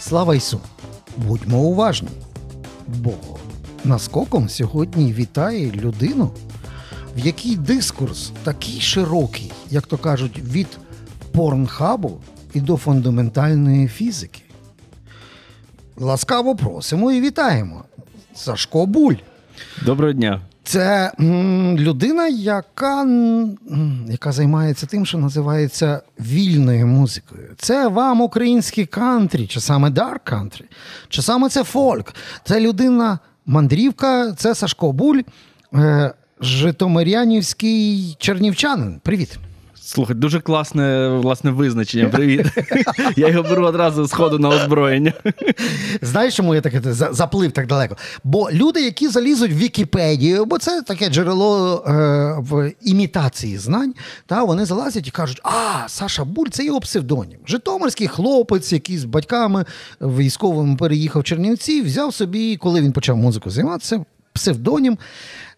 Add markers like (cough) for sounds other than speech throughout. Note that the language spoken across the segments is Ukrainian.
Слава Ісу! Будьмо уважні, бо наскоком сьогодні вітає людину, в якій дискурс такий широкий, як то кажуть, від порнхабу і до фундаментальної фізики. Ласкаво просимо і вітаємо. Сашко Буль. Доброго дня. Це людина, яка, яка займається тим, що називається вільною музикою. Це вам український кантрі, чи саме дарк кантрі, чи саме це фольк. Це людина мандрівка, це Сашко Буль, е, Житомирянівський чернівчанин. Привіт. Слухай, дуже класне власне визначення. Привіт. (laughs) Я його беру одразу з ходу на озброєння. (laughs) Знаєш, чому я таке заплив так далеко? Бо люди, які залізуть в Вікіпедію, бо це таке джерело е, в імітації знань, та вони залазять і кажуть: а, Саша Буль, це його псевдонім. Житомирський хлопець, який з батьками військовими переїхав в Чернівці, взяв собі, коли він почав музику займатися, псевдонім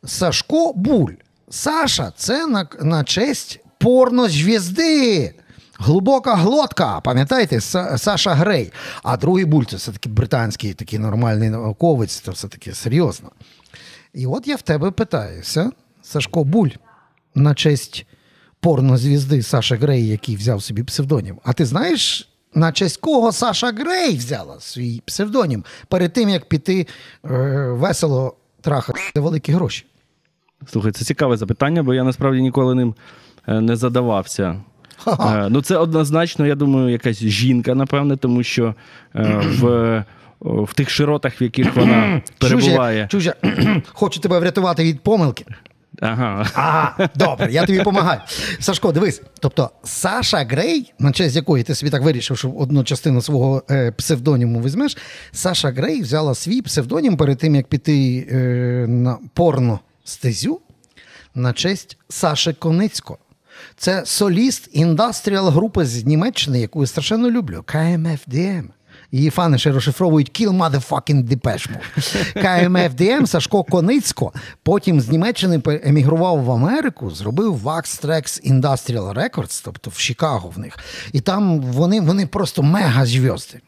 Сашко Буль. Саша це на, на честь порнозвізди. Глибока глотка, пам'ятаєте, Саша Грей. А другий буль це все-таки британський такий нормальний науковець, це все-таки серйозно. І от я в тебе питаюся, Сашко Буль, на честь порнозвізди Саша Грей, який взяв собі псевдонім. А ти знаєш, на честь кого Саша Грей взяла свій псевдонім перед тим, як піти е, весело трахати великі гроші? Слухай, це цікаве запитання, бо я насправді ніколи ним не задавався. Е, Ну, це однозначно, я думаю, якась жінка, напевне, тому що е, в, в тих широтах, в яких вона перебуває. Чужа, чужа, (clears throat) хочу тебе врятувати від помилки. Ага. А, добре, я тобі допомагаю. Сашко, дивись. Тобто, Саша Грей, на честь якої ти собі так вирішив, що одну частину свого е, псевдоніму візьмеш. Саша Грей взяла свій псевдонім перед тим, як піти е, на порно стезю на честь Саши Коницького. Це соліст індастріал групи з Німеччини, яку я страшенно люблю. KMFDM. Її фани ще розшифровують Kill Motherfucking Depeche Mode. KMFDM (laughs) Сашко Коницько потім з Німеччини емігрував в Америку, зробив Wax Trax Industrial Records, тобто в Чикаго в них. І там вони, вони просто мега зв'язки.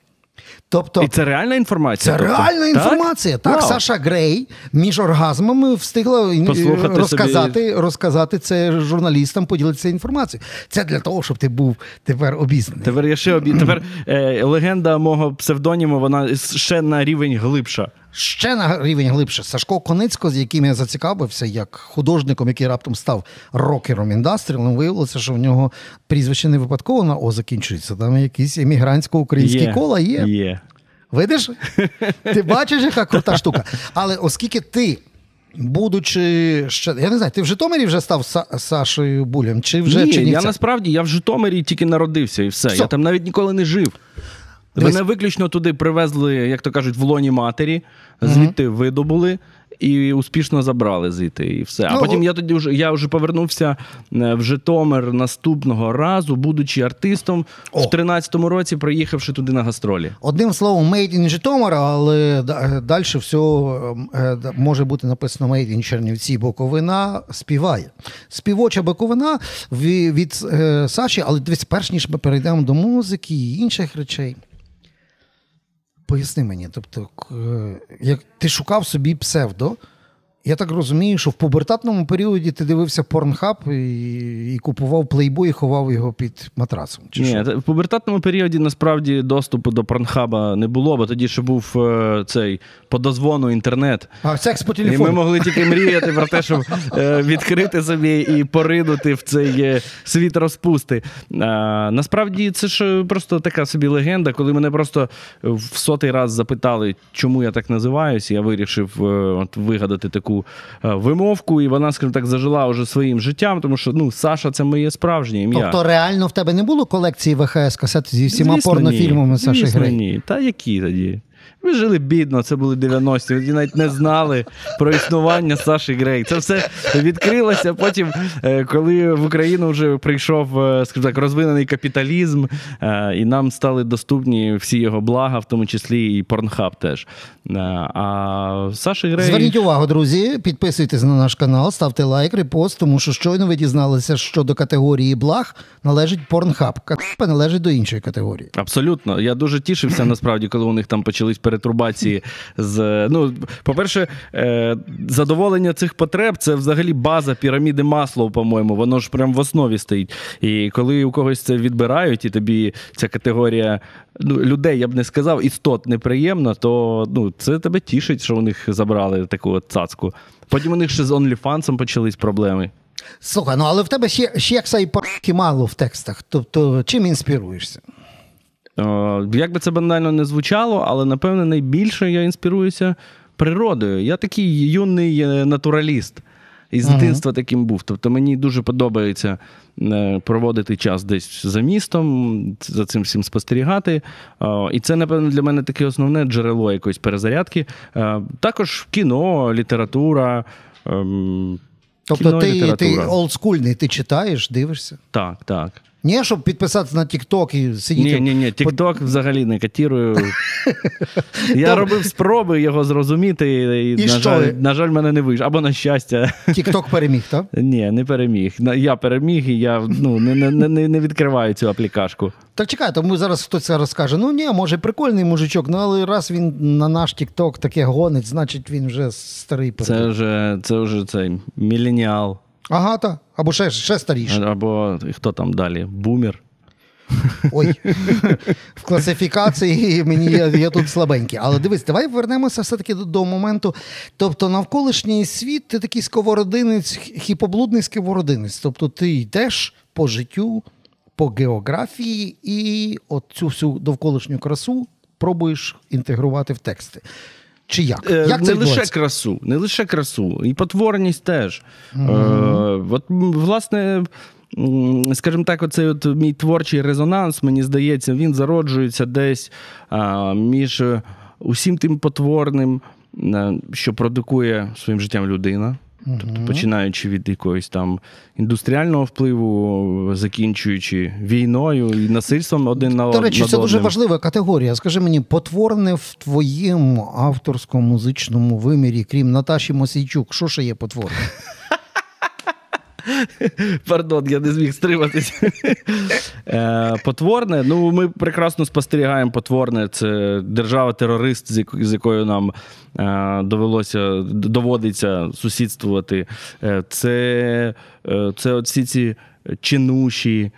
Тобто, І це реальна інформація? це тобто? реальна інформація. Так, Вау. Саша Грей між оргазмами встигла е, Послухати розказати, розказати це журналістам, поділитися інформацією. Це для того, щоб ти був тепер обізнаний. Тепер я ще обі... Тепер е, легенда мого псевдоніму, вона ще на рівень глибша. Ще на рівень глибше. Сашко Коницько, з яким я зацікавився, як художником, який раптом став рокером індастріалом, виявилося, що в нього прізвище не випадково на О закінчується. Там якісь емігрантсько-українські Є. кола є. Є. Видиш? (laughs) Ти бачиш, яка крута штука. Але оскільки ти, будучи ще, я не знаю, ти в Житомирі вже став Са- Сашою Булем, чи вже Ні, Чернівця? я насправді я в Житомирі тільки народився і все. Все. Я там навіть ніколи не жив. Дивись. Мене виключно туди привезли, як то кажуть, в лоні матері, звідти видобули і успішно забрали звідти, і все. А Ну, потім я тоді вже я вже повернувся е, в Житомир наступного разу, будучи артистом О. в 13-му році, приїхавши туди на гастролі. Одним словом, Made in Житомир, але далі все е, може бути написано Made in Чернівці. Буковина співає. Співоча Буковина ві- від е, Саші, але дивись, перш ніж ми перейдемо до музики і інших речей. Поясни мені, тобто, е, як ти шукав собі псевдо, я так розумію, що в пубертатному періоді ти дивився порнхаб і, і купував плейбой і ховав його під матрацом. Чи Ні, що? в пубертатному періоді насправді доступу до порнхаба не було, бо тоді ще був е, цей по дозвону інтернет. А секс по І ми могли тільки (laughs) мріяти про те, щоб е, відкрити собі і поринути в цей е, світ розпусти. А, насправді це ж е, просто така собі легенда, коли мене просто в сотий раз запитали, чому я так називаюся, я вирішив е, от, вигадати таку е, вимовку, і вона, скажімо так, зажила вже своїм життям, тому що ну, Саша це моє справжнє ім'я. Тобто реально в тебе не було колекції ВХС касет зі всіма порнофільмами. Саші Грей? Ні. Та які тоді? Ми жили бідно, це були 90-ті. Ми навіть не знали про існування Саші Грей. Це все відкрилося потім, е, коли в Україну вже прийшов, е, скажімо так, розвинений капіталізм, е, і нам стали доступні всі його блага, в тому числі і Порнхаб теж. А Саші Грей... Зверніть увагу, друзі, підписуйтесь на наш канал, ставте лайк, репост, тому що щойно ви дізналися, що до категорії благ належить порнхаб. Катапа належить до іншої категорії. Абсолютно. Я дуже тішився насправді, коли у них там почались перетрубації з. Ну, по-перше, е, задоволення цих потреб це взагалі база піраміди Маслоу, по-моєму. Воно ж прям в основі стоїть. І коли у когось це відбирають, і тобі ця категорія ну, людей, я б не сказав, істот неприємно, то ну, це тебе тішить, що у них забрали таку от цацку. Потім у них ще з OnlyFans почались проблеми. Слухай, ну але в тебе ще, ще як і мало в текстах. Тобто, чим інспіруєшся? О, як би це банально не звучало, але напевне найбільше я інспіруюся природою. Я такий юний е, натураліст. І з ага. дитинства таким був. Тобто мені дуже подобається е, проводити час десь за містом, за цим всім спостерігати. І це, напевно, для мене таке основне джерело якоїсь перезарядки. Е, також кіно, література. Ем, тобто кіно, ти література. ти олдскульний, ти читаєш, дивишся? Так, так. Ні, щоб підписатися на TikTok і сидіти. Ні, ні, ні, TikTok взагалі не катірую. (laughs) Я робив спроби його зрозуміти, і, І на, жаль, на жаль, мене не вийшло. Або на щастя. TikTok переміг, так? (laughs) Ні, не переміг. Я переміг, і я ну, не, не, не, не відкриваю цю аплікашку. Так чекай, тому зараз хтось зараз скаже: ну ні, може прикольний мужичок, ну але раз він на наш TikTok таке гонить, значить він вже старий Це вже, це вже цей міленіал. Ага, так. Або ще, ще старіше. Або хто там далі? Бумер. Ой, в класифікації мені я, я тут слабенький. Але дивись, давай вернемося все-таки до, до моменту. Тобто, навколишній світ ти такий сковородинець, хіпоблудний сковородинець. Тобто ти йдеш по життю, по географії і от цю всю довколишню красу пробуєш інтегрувати в тексти. Чи як? Е, як не це лише красу, не лише красу, і потворність теж. Е, от, власне, скажімо так, оцей от мій творчий резонанс, мені здається, він зароджується десь е, між усім тим потворним, е, що продукує своїм життям людина. Тобто, починаючи від якогось там індустріального впливу, закінчуючи війною і насильством один на одного. До речі, над це дуже важлива категорія. Скажи мені, потворне в твоєму авторському музичному вимірі, крім Наташі Мосійчук, що ще є потворне? Пардон, я не зміг стриматися. Е, Потворне. Ну, ми прекрасно спостерігаємо потворне. Це держава-терорист, з яко- з якою нам е, довелося доводиться сусідствувати. Е, Це, це оці ці чинуші,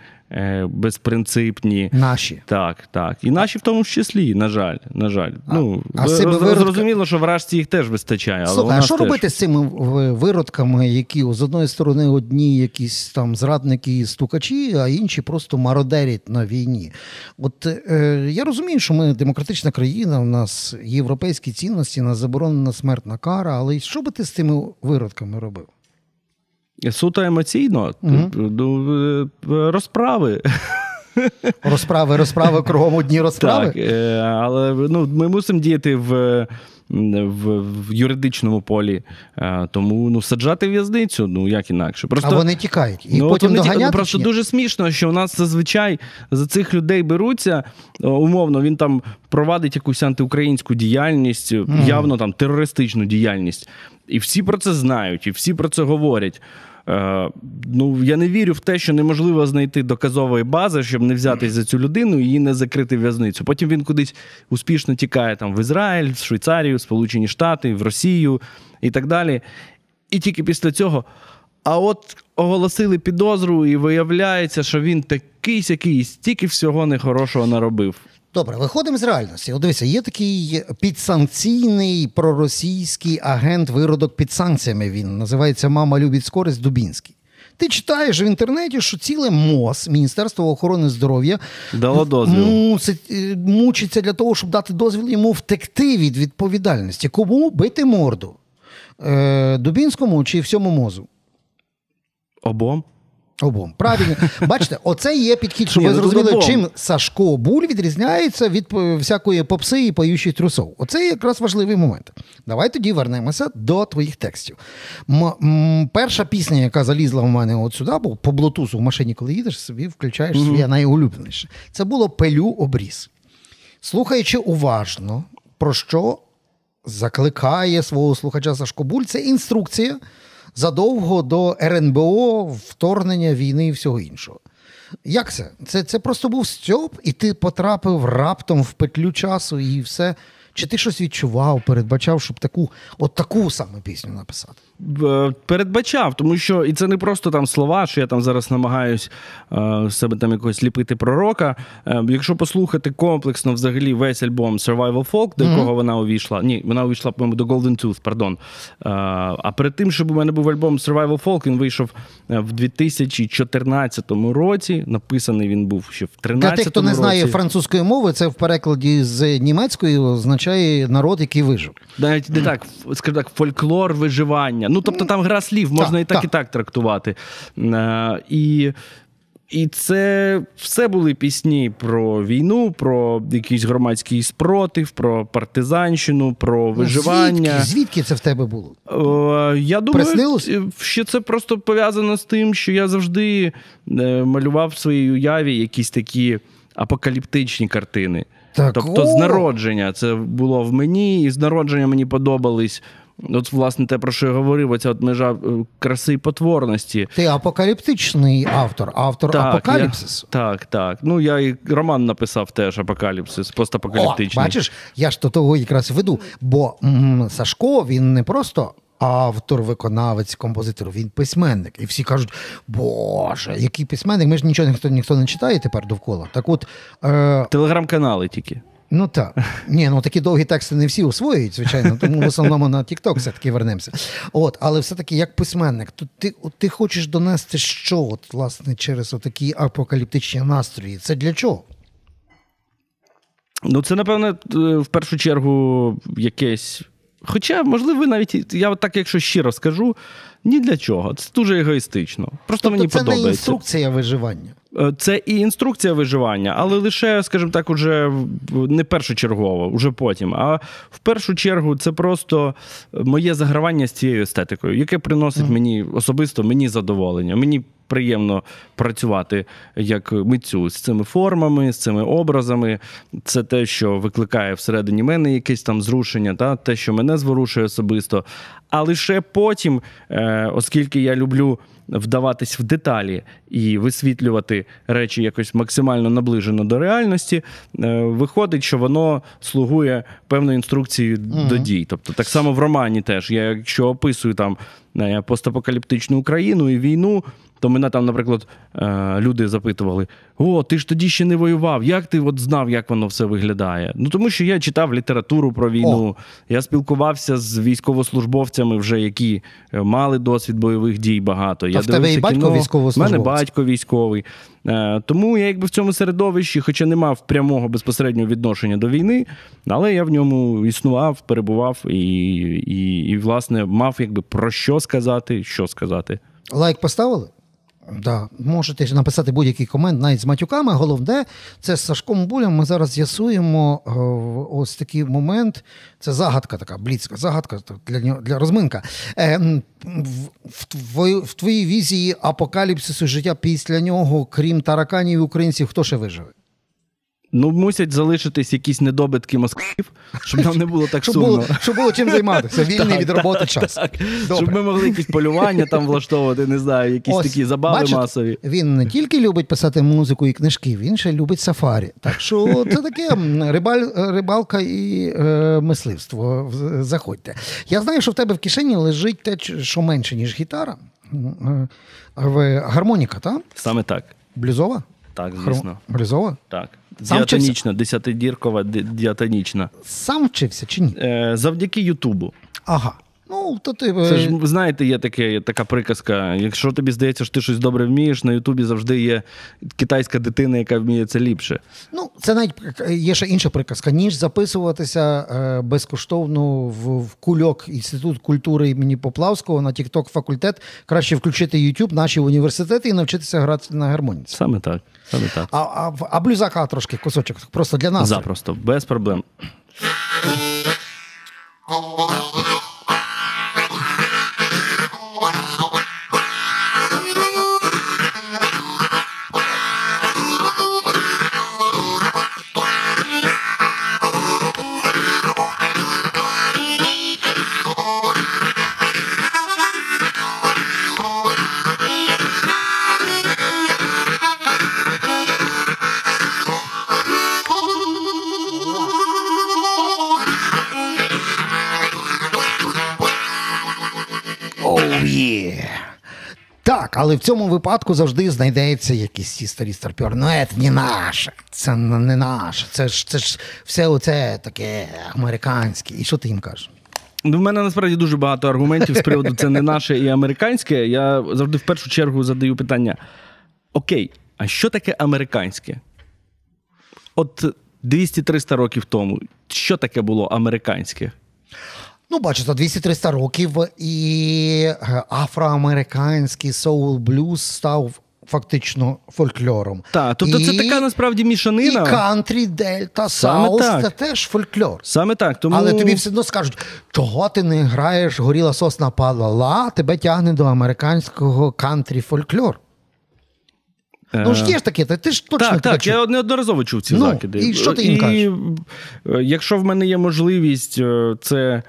безпринципні. Наші. Так, так. І наші в тому числі, на жаль. На жаль. ну, а роз- виродка- Зрозуміло, що вражці їх теж вистачає. Але Слухай, а що теж. робити з цими виродками, які з одної сторони одні якісь там зрадники і стукачі, а інші просто мародерять на війні? От е, я розумію, що ми демократична країна, у нас європейські цінності, у нас заборонена смертна кара, але що би ти з цими виродками робив? Суто емоційно, ну, е, розправи. Розправи, розправи кругом одні розправи? Так, е, але ну, ми мусимо діяти в, в, в юридичному полі. Е, Тому ну, саджати в'язницю, ну як інакше. Просто, А вони тікають. І ну, потім вони ті- доганяти. ну, просто ні? дуже смішно, що у нас зазвичай за цих людей беруться. Умовно, він там провадить якусь антиукраїнську діяльність, явно там терористичну діяльність. І всі про це знають, і всі про це говорять. Е, ну, я не вірю в те, що неможливо знайти доказової бази, щоб не взятись за цю людину і її не закрити в'язницю. Потім він кудись успішно тікає там в Ізраїль, в Швейцарію, в Сполучені Штати, в Росію і так далі. І тільки після цього. А от оголосили підозру, і виявляється, що він такий сякий, стільки всього нехорошого наробив. Добре, виходимо з реальності. От дивися, є такий підсанкційний проросійський агент виродок під санкціями. Він називається Мама любить скорість Дубінський. Ти читаєш в інтернеті, що ціле МОЗ, Міністерство охорони здоров'я, Дало дозвіл. мусить, е, мучиться для того, щоб дати дозвіл йому втекти від відповідальності. Кому бити морду? Е, Дубінському чи всьому мозу? Обом. Обом. Правильно. (laughs) Бачите, оце є підхід, щоб Ні, ви ну, зрозуміли, чим Сашко Буль відрізняється від е, всякої попси і поючих трусов. Оце якраз важливий момент. Давай тоді вернемося до твоїх текстів. М- м, перша пісня, яка залізла в мене от сюди, бо по блутусу в машині, коли їдеш, собі включаєш своє найулюбленіше. Це було пилю обріз. Слухаючи уважно, про що закликає свого слухача Сашко Буль, це інструкція задовго до РНБО, вторгнення війни і всього іншого. Як це? Це, це просто був стьоп, і ти потрапив раптом в петлю часу і все. Чи ти щось відчував, передбачав, щоб таку, от таку саме пісню написати? Е, Передбачав, тому що і це не просто там слова, що я там зараз намагаюсь е, з себе там якось ліпити пророка. Е, якщо послухати комплексно взагалі весь альбом Survival Folk, до якого вона увійшла. Ні, вона увійшла, по-моєму, до Golden Tooth, пардон. Е, а перед тим, щоб у мене був альбом Survival Folk, він вийшов в 2014 році. Написаний він був ще в 13 Для тих, хто не знає році. французької мови, це в перекладі з німецької означає народ, який вижив. Навіть не так, скажімо так, фольклор виживання. Ну, тобто там гра слів, можна Так, і так, так. і так трактувати. Е, І, і це все були пісні про війну, про якийсь громадський спротив, про партизанщину, про виживання. Звідки? Звідки це в тебе було? Е, Я думаю, Приснилось? е, що це просто пов'язано з тим, що я завжди малював в своїй уяві якісь такі апокаліптичні картини. Так, тобто, о! з народження це було в мені, і з народження мені подобались. От, власне, те, про що я говорив, оця от межа е, краси і потворності. Ти апокаліптичний автор, автор апокаліпсису. Я, так, так. Ну, я і роман написав теж апокаліпсис, О, постапокаліптичний. бачиш, я ж до того якраз веду. Бо м, Сашко він не просто автор, виконавець, композитор, він письменник. І всі кажуть, Боже, який письменник? Ми ж нічого ніхто, ніхто не читає тепер довкола. Так от. Е, Телеграм-канали тільки. Ну так. Ні, ну такі довгі тексти не всі освоюють, звичайно, тому в основному на TikTok все-таки вернемося. От, але все-таки як письменник, то ти, ти хочеш донести що, от, власне, через такі апокаліптичні настрої? Це для чого? Ну, це, напевне, е, в першу чергу якесь. Хоча, можливо, навіть я так, якщо щиро скажу, ні для чого. Це дуже егоїстично. Просто Тобто мені це не інструкція виживання. Е, Це і інструкція виживання, але лише, скажімо так, уже не першочергово, уже потім. А в першу чергу це просто моє загравання з цією естетикою, яке приносить мені особисто мені задоволення. Мені приємно працювати як митцю з цими формами, з цими образами. Це те, що викликає всередині мене якесь там зрушення, та те, що мене зворушує особисто. А лише потім, е, оскільки я люблю вдаватись в деталі і висвітлювати речі якось максимально наближено до реальності, е, виходить, що воно слугує певною інструкцією до дій. Тобто, так само в романі теж. Я якщо описую там е, постапокаліптичну Україну і війну. То мене там, наприклад, люди запитували: О, ти ж тоді ще не воював. Як ти от знав, як воно все виглядає? Ну тому що я читав літературу про війну, я спілкувався з військовослужбовцями, вже які е, мали досвід бойових дій багато. я в тебе і батько військовослужбовець? У мене батько військовий. Е, Тому я якби в цьому середовищі, хоча не мав прямого безпосереднього відношення до війни, але я в ньому існував, перебував і, і, і власне, мав якби про що сказати, що сказати. Лайк поставили? Да. Можете написати будь-який комент, навіть з матюками. Головне, це з Сашком Булем. Ми зараз з'ясуємо е, ось такий момент. Це загадка така, бліцька, загадка для, для розминка. Е, в, твої- в твоїй візії апокаліпсису життя після нього, крім тараканів і українців, хто ще виживе? Ну, мусять залишитись якісь недобитки москвів, щоб нам не було так Щоб сумно. було, щоб було чим займатися, вільний від роботи час. Щоб ми могли якісь полювання там влаштовувати, не знаю, якісь Ось, такі забави бачите, масові. Він не тільки любить писати музику і книжки, він ще любить сафарі. Так що це таке рибаль, рибалка і е, мисливство. Заходьте. Я знаю, що в тебе в кишені лежить те, що менше, ніж гітара. Е, Гармоніка, так? Саме так. Блюзова? Так, звісно. Блюзова? Так. Сам Діатонічна, десятидіркова, діатонічна. Сам вчився чи ні? Е, завдяки Ютубу. Ага. Ну, то ти е, Це ж знаєте, є таке, є така приказка. Якщо тобі здається, що ти щось добре вмієш, на Ютубі завжди є китайська дитина, яка вміє це ліпше. Ну, це навіть є ще інша приказка, ніж записуватися е, безкоштовно в, в кульок Інститут культури імені Поплавського на Тікток факультет. Краще включити YouTube, наші університети і навчитися грати на гармоніці. Саме так. Саме так. А, а, а блюзака трошки кусочок, просто для нас. Запросто, без проблем. Але в цьому випадку завжди знайдеться якийсь ці старі старпьор. Ну, це не наше, це не наше. Це ж це ж все оце таке американське. І що ти їм кажеш? Ну, в мене насправді дуже багато аргументів з приводу це не наше і американське. Я завжди в першу чергу задаю питання: Окей, а що таке американське? От 200-300 років тому, що таке було американське? Ну, бачите, 200-300 років, і е, афроамериканський соул блюз став фактично фольклором. Так, тобто це така насправді мішанина. І кантрі, дельта, саус це теж фольклор. Саме так. Тому... Але тобі все одно скажуть, чого ти не граєш горіла сосна палала, тебе тягне до американського кантрі фольклор. Ну ж є ж таке, ти ж точно Е. Так, так, чув. я неодноразово чув ці Ну, закиди. і що ти їм І, кажеш? е, Якщо в мене є можливість е, це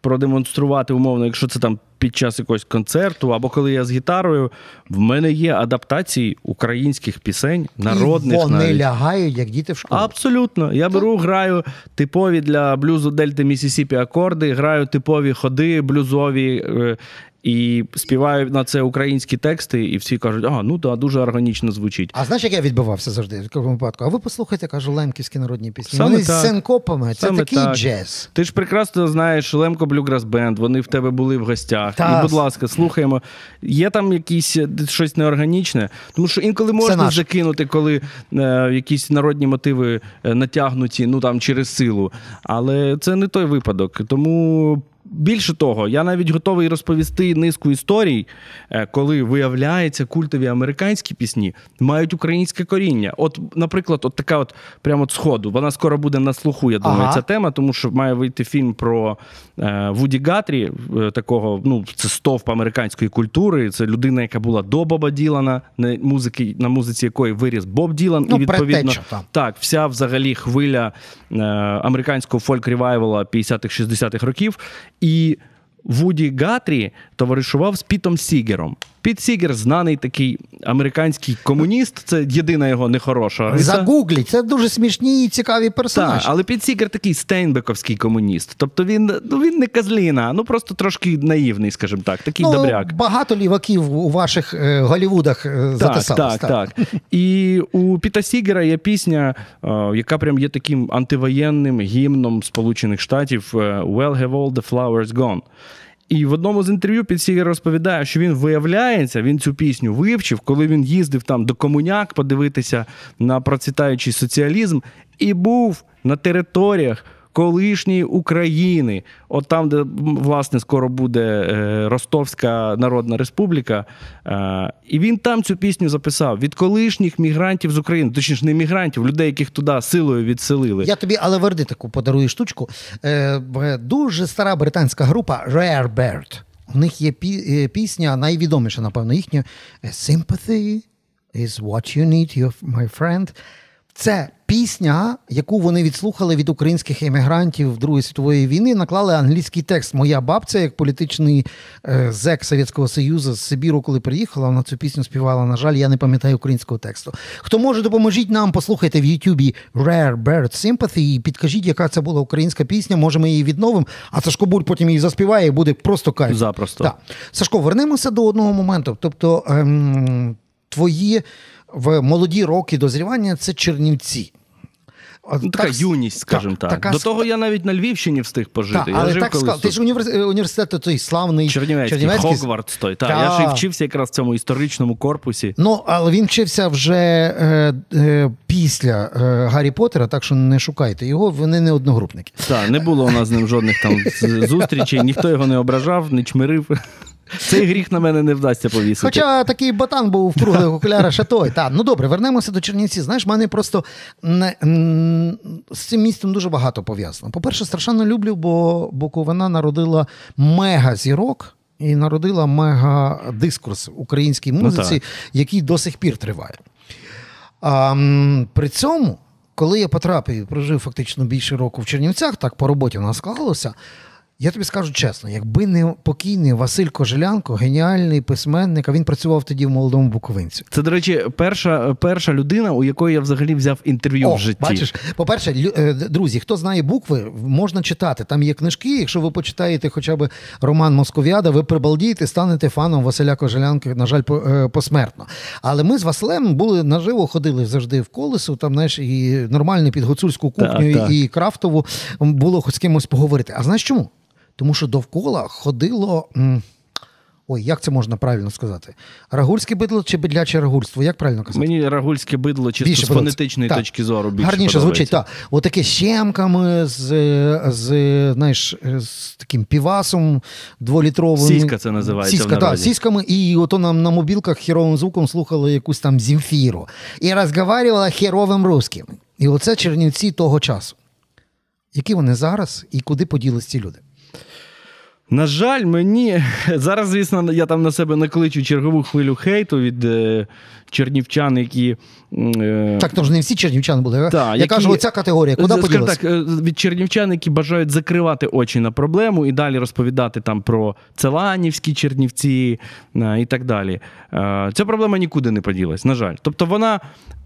продемонструвати умовно, якщо це там під час якогось концерту, або коли я з гітарою, в мене є адаптації українських пісень, народних І вони навіть. лягають, як діти в школі. Абсолютно. Я беру, граю типові для блюзу Дельти Місісіпі акорди, граю типові ходи блюзові. І співаю на це українські тексти, і всі кажуть, а ну так, дуже органічно звучить. А знаєш, як я відбивався завжди в такому випадку? А ви послухайте, кажу, лемківські народні пісні. Саме Вони так. з синкопами, це Саме такий так. джез. Ти ж прекрасно знаєш Лемко Блюграс Бенд, вони в тебе були в гостях. Та. І, будь ласка, слухаємо. Є там якісь е, щось неорганічне, тому що інколи можна закинути, коли е, якісь народні мотиви е, натягнуті, ну там через силу. Але це не той випадок. Тому. Більше того, я навіть готовий розповісти низку історій, е, коли виявляється, культові американські пісні мають українське коріння. От, наприклад, от така от прямо от сходу. Вона скоро буде на слуху, я думаю, Ага. ця тема, тому що має вийти фільм про е, Вуді Гатрі, е, такого, ну, це стовп американської культури. Це людина, яка була до Боба Ділана, на музики, на музиці якої виріс Боб Ділан, Ну, і відповідно предтеча, так. так, вся взагалі хвиля е, американського фольк-ревайвала 50-х, 60-х років. І Вуді Гатрі товаришував з Пітом Сігером. Піт Сігер знаний такий американський комуніст, це єдина його нехороша риса. Загугліть, це дуже смішні і цікаві Так, персонажі. але Піт Сігер такий стейнбековський комуніст. Тобто він, ну, він не козліна, ну просто трошки наївний, скажімо так, такий ну, добряк. Багато ліваків у ваших е, Голівудах е, Так, затесалось. так, так. І у Піта Сігера є пісня, е, яка прям є таким антивоєнним гімном Сполучених Штатів е, Where have all the flowers gone. І в одному з інтерв'ю Підсігер розповідає, що він виявляється, він цю пісню вивчив, коли він їздив там до комуняк подивитися на процвітаючий соціалізм, і був на територіях колишньої України, от там, де власне скоро буде е, Ростовська Народна Республіка. Е, і він там цю пісню записав від колишніх мігрантів з України, точніше, не мігрантів, людей, яких туди силою відселили. Я тобі, але верди таку подарую штучку. Е, дуже стара британська група Rare Bird. У них є пісня, найвідоміша, напевно, їхня Sympathy is what you need, my friend. Це пісня, яку вони відслухали від українських емігрантів Другої світової війни, наклали англійський текст. Моя бабця, як політичний е, зек Совєтського Союзу з Сибіру, коли приїхала, вона цю пісню співала. На жаль, я не пам'ятаю українського тексту. Хто може, допоможіть нам, послухайте в Ютубі Rare Bird Sympathy і підкажіть, яка це була українська пісня. Може, ми її відновимо, а Сашко Буль потім її заспіває і буде просто кайф. Запросто. Так. Сашко, вернемося до одного моменту. Тобто, ем, твої в молоді роки дозрівання це Чернівці. Ну, така так, юність, скажімо так. така До того я навіть на Львівщині встиг пожити. Так, я але жив так колись сказав. Ти ж універс... університет той славний Чернівецький, Чернівецький. Хогвартс той. Так, Та. я ж і вчився якраз в цьому історичному корпусі. Ну, але він вчився вже е, е, після е, Гаррі Поттера, так що не шукайте його, вони не одногрупники. Так, не було у нас з ним жодних там зустрічей, ніхто його не ображав, не чмирив. Цей гріх на мене не вдасться повісити. Хоча такий ботан був в круглих окулярах, ще той. Та, ну добре, вернемося до Чернівців. Знаєш, мене просто не, з цим містом дуже багато пов'язано. По-перше, страшенно люблю, бо Буковина народила мега зірок. І народила мега дискурс українській музиці, так. який до сих пір триває. А, при цьому, коли я потрапив і прожив фактично більше року в Чернівцях, так по роботі в нас склалося. Я тобі скажу чесно, якби не покійний Василь Кожелянко, геніальний письменник, а він працював тоді в молодому Буковинці. Це, до речі, перша, перша людина, у якої я взагалі взяв інтерв'ю О, в житті. бачиш, по-перше, е, друзі, хто знає букви, можна читати. Там є книжки. Якщо ви почитаєте хоча б роман Московіада, ви прибалдієте, станете фаном Василя Кожелянки, на жаль, е, посмертно. Але ми з Василем були наживо, ходили завжди в колесо, там знаєш, і нормально під гуцульську кухню, Так, так. і крафтову було хоч з кимось поговорити. А знаєш чому? Тому що довкола ходило. Ой, як це можна правильно сказати? Рагульське бидло чи бидляче рагульство? Як правильно казати? Мені рагульське бидло чисто Більше з фонетичної Так. точки зору більше Гарніше подобається. звучить, так. Отаке з щемками, з, з, знаєш, з таким півасом дволітровим. Сіська це називається в Сіська, так, сіськами, і ото нам на мобілках херовим звуком слухали якусь там Земфіру. І розговарювала херовим русским. І оце чернівці того часу. Які вони зараз і куди поділись ці люди? На жаль, мені (laughs) зараз, звісно, я там на себе накличу чергову хвилю хейту від е, чернівчан, які. Е, Так, то ж не всі чернівчани були. Та, Я які- кажу, оця категорія, куди поділась? так, е, від чернівчан, які бажають закривати очі на проблему і далі розповідати там про Целанівські чернівці е, і так далі. Е, Ця проблема нікуди не поділась, на жаль. Тобто вона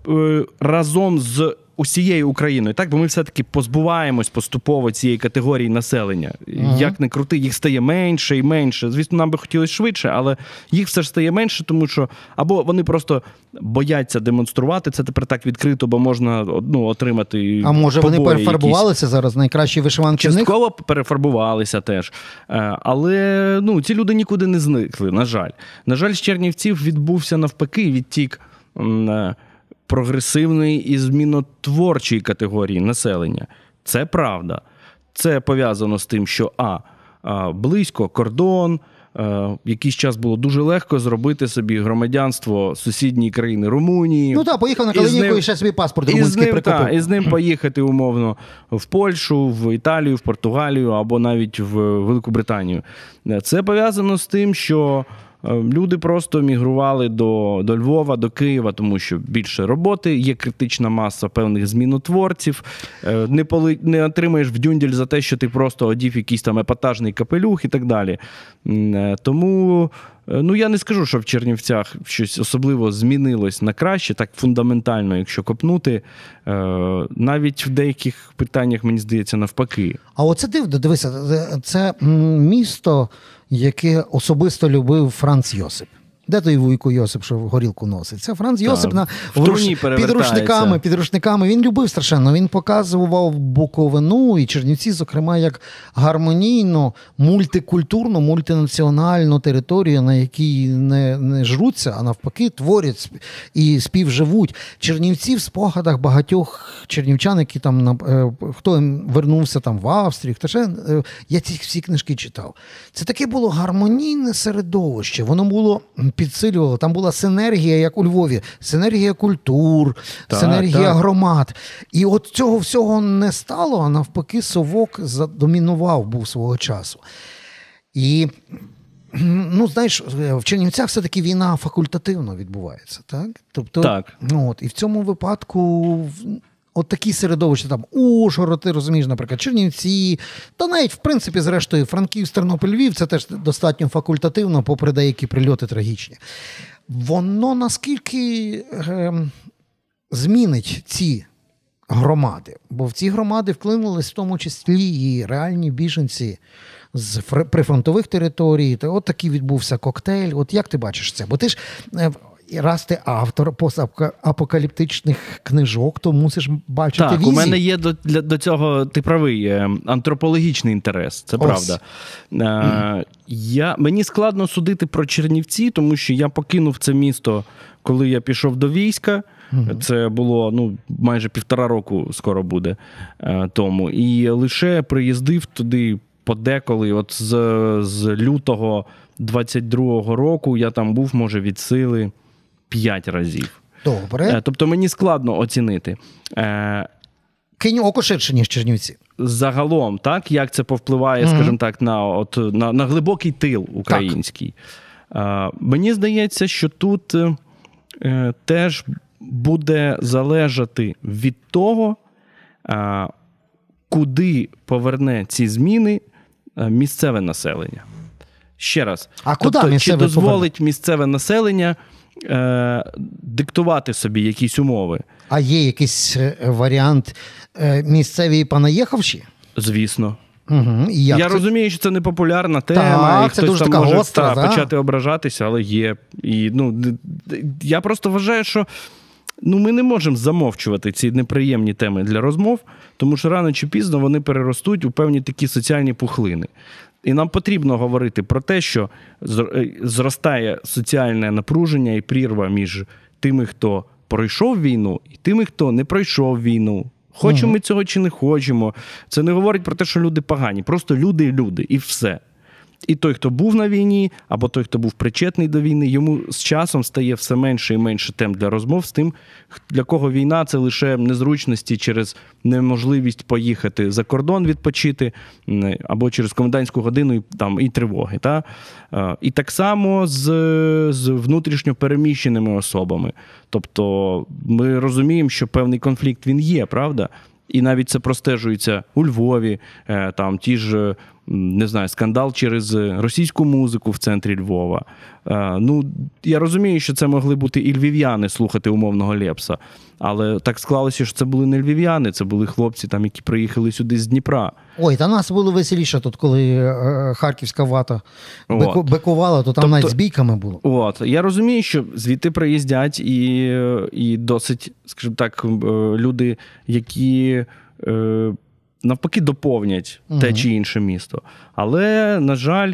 е, разом з усією Україною, так, бо ми все-таки позбуваємось поступово цієї категорії населення. Як не крути, їх стає менше і менше. Звісно, нам би хотілося швидше, але їх все ж стає менше, тому що або вони просто бояться демонструвати це тепер так відкрито, бо можна ну, отримати. А може вони перефарбувалися зараз найкращі вишиванки в них? Перефарбувалися теж. Е, Але ну, ці люди нікуди не зникли, на жаль. На жаль, з Чернівців відбувся навпаки відтік м, е, прогресивної і змінотворчої категорії населення. Це правда. Це пов'язано з тим, що А. а, Близько кордон. е, Якийсь час було дуже легко зробити собі громадянство сусідньої країни Румунії. Ну так, поїхав на І Калинівку ним- і ще собі паспорт і румунський прикупив. та, і з ним поїхати умовно в Польщу, в Італію, в Португалію або навіть в Велику Британію. Це пов'язано з тим, що е, люди просто мігрували до, до Львова, до Києва, тому що більше роботи, є критична маса певних змінотворців. Е, Не, поли, не отримаєш в дюнділь за те, що ти просто одів якийсь там епатажний капелюх і так далі. Е, Тому. Е, Ну, я не скажу, що в Чернівцях щось особливо змінилось на краще, так фундаментально, якщо копнути. Е, Навіть в деяких питаннях, мені здається, навпаки. А оце дивно, дивися, це- це місто, яке особисто любив Франц Йосип. Де той вуйко Йосип, що горілку носить? Це Франц Йосип на в труні руш- перевертається. підручниками, підручниками. Він любив страшенно. Він показував Буковину і Чернівці, зокрема, як гармонійну, мультикультурну, мультинаціональну територію, на якій не, не жруться, а навпаки, творять і співживуть. Чернівці в спогадах багатьох чернівчан, які там на е, хто вернувся там в Австрію, хто ще е, я ці всі книжки читав. Це таке було гармонійне середовище. Воно було підсилювало. Там була синергія, як у Львові, синергія культур, Так, синергія так. громад. І от цього всього не стало, а навпаки, совок задомінував був свого часу. І ну, знаєш, в Чернівцях все-таки війна факультативно відбувається, так? Тобто, Так. Ну, от, і в цьому випадку. От такі середовища, там Ужгород, ти розумієш, наприклад, Чернівці, та навіть, в принципі, зрештою, Франківськ, Тернопіль, Львів, це теж достатньо факультативно, попри деякі прильоти трагічні. Воно наскільки е, змінить ці громади, бо в ці громади вклинулись в тому числі і реальні біженці з фр- прифронтових територій. Та от такий відбувся коктейль. От як ти бачиш це? Бо ти ж. е, І раз ти автор постапокаліптичних книжок, то мусиш бачити Так, візії. у мене є до для, до цього, ти правий, е, антропологічний інтерес, це Ось. правда. Е, я, мені складно судити про Чернівці, тому що я покинув це місто, коли я пішов до війська. Це було ну, майже півтора року скоро буде е, тому. І лише приїздив туди подеколи, от з, з лютого 22-го року я там був, може, від сили 5 разів. Добре. Е, Тобто мені складно оцінити. Е, Кинь око ширше, ніж Чернівці. загалом, так, як це повпливає, Мгм. скажімо так, на, от, на, на глибокий тил український. Е, мені здається, що тут е, теж буде залежати від того, е, куди поверне ці зміни е, місцеве населення. Ще раз. А куди тобто, чи місцеве дозволить місцеве населення е, диктувати собі якісь умови? А є якийсь е, варіант е, місцеві понаїхавші? Звісно. Угу. І як я це? розумію, що це не популярна тема, Так, і це хтось дуже там може гостра, та, да. почати ображатися, але є. І, ну, я просто вважаю, що ну, ми не можемо замовчувати ці неприємні теми для розмов, тому що рано чи пізно вони переростуть у певні такі соціальні пухлини. І нам потрібно говорити про те, що е, зростає соціальне напруження і прірва між тими, хто пройшов війну, і тими, хто не пройшов війну. Хочемо ми цього чи не хочемо. Це не говорить про те, що люди погані. Просто люди люди, і все. І той, хто був на війні, або той, хто був причетний до війни, йому з часом стає все менше і менше тем для розмов з тим, для кого війна це лише незручності через неможливість поїхати за кордон відпочити, або через комендантську годину і, там, і тривоги. Та? І так само з, з внутрішньо переміщеними особами. Тобто ми розуміємо, що певний конфлікт він є, правда? І навіть це простежується у Львові, е, там ті ж, не знаю, скандал через російську музику в центрі Львова. Е, Ну, я розумію, що це могли бути і львів'яни слухати умовного Лепса. Але так склалося, що це були не львів'яни, це були хлопці, там, які приїхали сюди з Дніпра. Ой, та нас було веселіше тут, коли е, харківська вата От. беку, бекувала, то там Тобто- навіть з бійками було. От я розумію, що звідти приїздять і, і досить, скажімо так, е, люди, які е, навпаки доповнять те чи інше місто. Але, на жаль,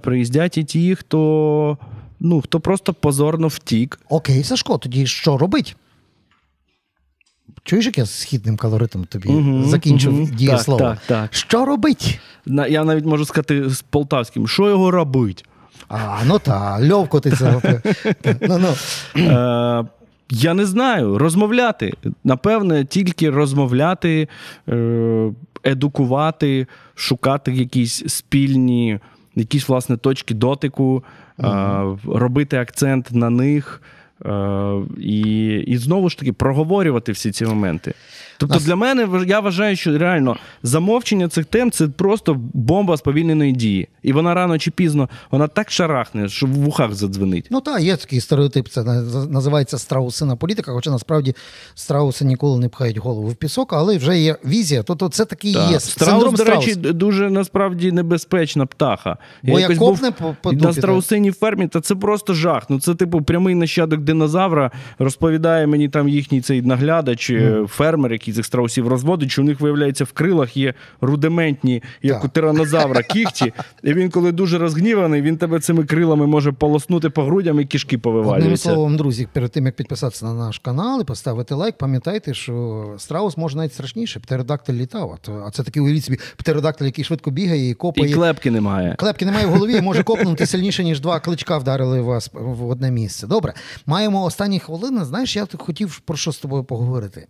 приїздять і ті, хто, ну, хто просто позорно втік. Окей, Сашко, тоді що робить? Чуєш, як я з східним колоритом тобі Мгм, закінчив мгм. дієслово? Так, так, так. Що робить? Я навіть можу сказати з полтавським, що його робить? А, ну та, льовко ти це. (laughs) я не знаю, розмовляти. Напевне, тільки розмовляти, е, едукувати, шукати якісь спільні, якісь власне точки дотику, е, робити акцент на них. е, І, і знову ж таки проговорювати всі ці моменти. Тобто, Нас- для мене я вважаю, що реально замовчення цих тем це просто бомба сповільненої дії. І вона рано чи пізно вона так шарахне, що в вухах задзвенить. Ну так, є такий стереотип, це називається страусина політика, хоча насправді страуси ніколи не пхають голову в пісок, але вже є візія. Тобто це такий Так. є Страус, синдром до речі, страуса. дуже насправді небезпечна птаха. Бо якось копне був по, на страусиній фермі, та це просто жах. Ну це типу прямий нащадок динозавра. Розповідає мені там їхній цей наглядач, е, фермер, який цих страусів розводить, що у них виявляється в крилах є рудиментні, як Так. у тиранозавра, кіхті. І він, коли дуже розгніваний, він тебе цими крилами може полоснути по грудям і Одним повивалюються. словом, друзі, перед тим як підписатися на наш канал і поставити лайк, пам'ятайте, що страус може навіть страшніше. Птеродактиль літав. А це такий уявіть собі птеродактиль, який швидко бігає і копає. І клепки немає. Клепки немає в голові, може копнути сильніше, ніж два кличка вдарили вас в одне місце. Добре, маємо останні хвилини. Знаєш, я тут хотів про що з тобою поговорити.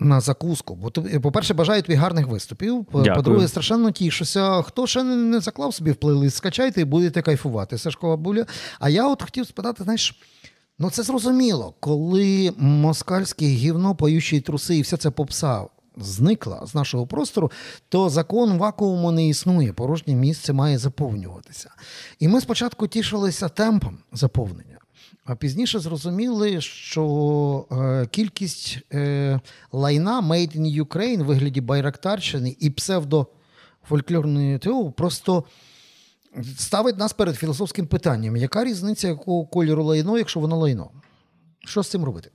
На закуску. Бо по-перше, бажаю тобі гарних виступів. Дякую. По-друге, страшенно тішуся. Хто ще не, не заклав собі в плейлист, скачайте і будете кайфувати. Сашкова буля. А я от хотів спитати, знаєш. Ну, це зрозуміло, коли москальське гівно, поючі труси і вся ця попса зникла з нашого простору, то закон вакууму не існує, порожнє місце має заповнюватися. І ми спочатку тішилися темпом заповнення, а пізніше зрозуміли, що е, кількість е, лайна Made in Ukraine в вигляді Байрактарщини і псевдо фольклорної ТО просто ставить нас перед філософським питанням: яка різниця якого кольору лайно, якщо воно лайно? Що з цим робити?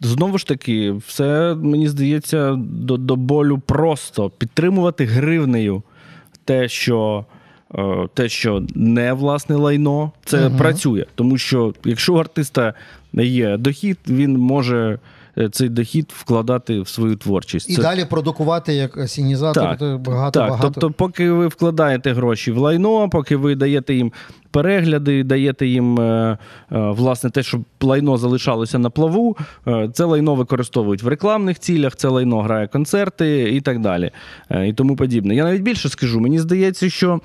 Знову ж таки, все мені здається до, до болю просто підтримувати гривнею те, що. Е, Те, що не власне лайно, це угу. працює. Тому що якщо у артиста є дохід, він може е, цей дохід вкладати в свою творчість. І Це- далі продукувати як сінізатор Так, багато так, багато. тобто, поки ви вкладаєте гроші в лайно, поки ви даєте їм перегляди, даєте їм е, е, власне те, щоб лайно залишалося на плаву, е, це лайно використовують в рекламних цілях, це лайно грає концерти і так далі. І тому подібне. Я навіть більше скажу, мені здається, що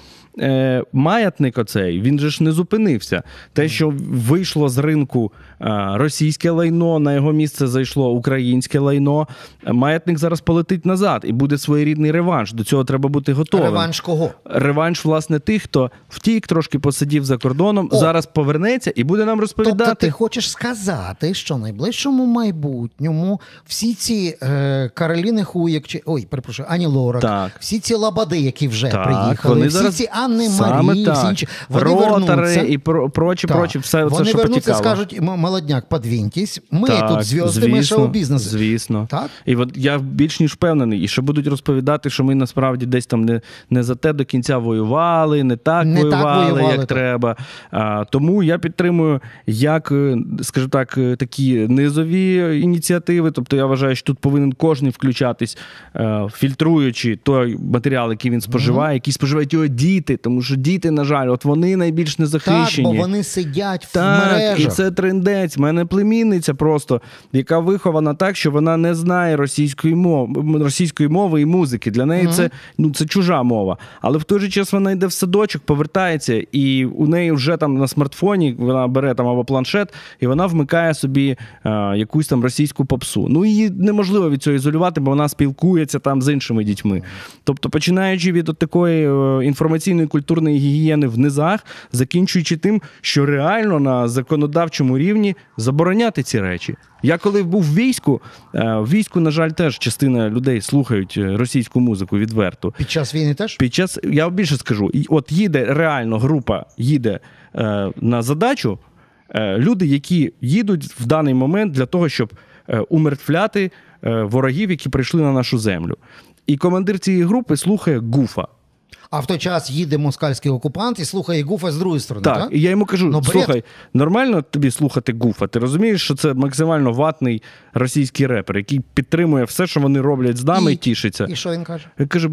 маятник оцей він же ж не зупинився. Те, що вийшло з ринку російське лайно, на його місце зайшло українське лайно. Маятник зараз полетить назад і буде своєрідний реванш. До цього треба бути готовим. Реванш кого? Реванш, власне, тих, хто втік, трошки посидів за кордоном, О! зараз повернеться і буде нам розповідати. Тобто ти хочеш сказати, що в найближчому майбутньому всі ці е, Кароліни Хуєк, чи ой, перепрошую, Ані Лорак, Так. всі ці лабади, які вже Так, приїхали, вони всі зараз ці Анни Марії, всі інші, вони Ротари вернуться. і про, прочі, прочі, все вони це, що вернуться скажуть, молодняк, подвіньтесь, ми Так, тут зв'язки, ми звісно, шоу-бізнес. Звісно. Так? І от я більш ніж впевнений, і що будуть розповідати, що ми насправді десь там не, не за те до кінця воювали, не так Не так воювали, воювали, як так. Треба. Тому я підтримую як, е, скажімо так, е, такі низові ініціативи. Тобто я вважаю, що тут повинен кожен включатись, е, фільтруючи той матеріал, який він споживає, який споживають його діти, тому що діти, на жаль, от вони найбільш Так, незахищені. бо вони сидять в Так, мережах. і це трендець. У мене племінниця просто, яка вихована так, що вона не знає російської мови, російської мови і музики. Для неї це, ну, це чужа мова. Але в той же час вона йде в садочок, повертається, і у неї вже там на смартфоні вона бере там або планшет, і вона вмикає собі е, якусь там російську попсу. Ну її неможливо від цього ізолювати, бо вона спілкується там з іншими дітьми. Тобто, починаючи від от такої е, інформаційної культурної гігієни в низах, закінчуючи тим, що реально на законодавчому рівні забороняти ці речі. Я коли був в війську, е, в війську, на жаль, теж частина людей слухають російську музику відверто. Під час війни теж? Під час я більше скажу, от їде реально група, їде е, на задачу. Е, люди, які їдуть в даний момент для того, щоб е, умертвляти е, ворогів, які прийшли на нашу землю. І командир цієї групи слухає гуфа. А в той час їде москальський окупант і слухає гуфа з другої сторони. Так, Так, і я йому кажу: Ну, бред. слухай, нормально тобі слухати гуфа. Ти розумієш, що це максимально ватний російський репер, який підтримує все, що вони роблять з нами, і, І- тішиться. І що він каже? Я кажу.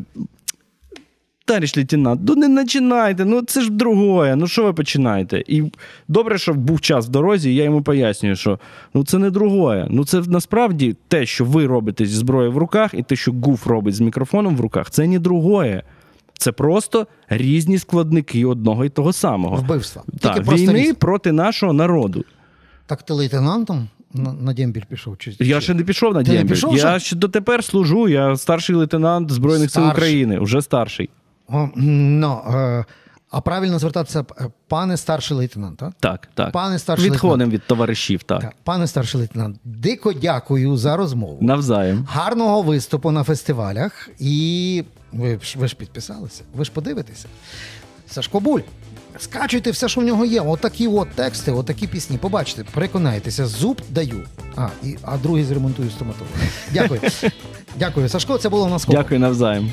Товариш лейтенант, ну не починайте, ну це ж другое, ну що ви починаєте? І добре, що був час в дорозі, і я йому пояснюю, що ну це не другое. Ну це насправді те, що ви робите зі зброєю в руках, і те, що гуф робить з мікрофоном в руках, це не другое. Це просто різні складники одного і того самого. Вбивства. Так, просто війни різні. проти нашого народу. Так ти лейтенантом на, на дембіль пішов? Чи, Я ще не пішов на дембіль. пішов Я ще? дотепер служу. Я старший лейтенант Збройних сил України, вже старший. О, ну, е, а правильно звертатися, е, пане старший лейтенант, так? Так, так. Пане старший Відходимо від товаришів, так. Так, пане старший лейтенант, дико дякую за розмову. Навзаєм. Гарного виступу на фестивалях. І ви ж, ви ж підписалися, ви ж подивитеся. Сашко Буль, скачуйте все, що в нього є. Отакі от тексти, отакі пісні. Побачите, переконайтеся, зуб даю. А, і, а другий зремонтую стоматолог. Дякую. (laughs) Дякую, Сашко. Це було на. Дякую навзаєм.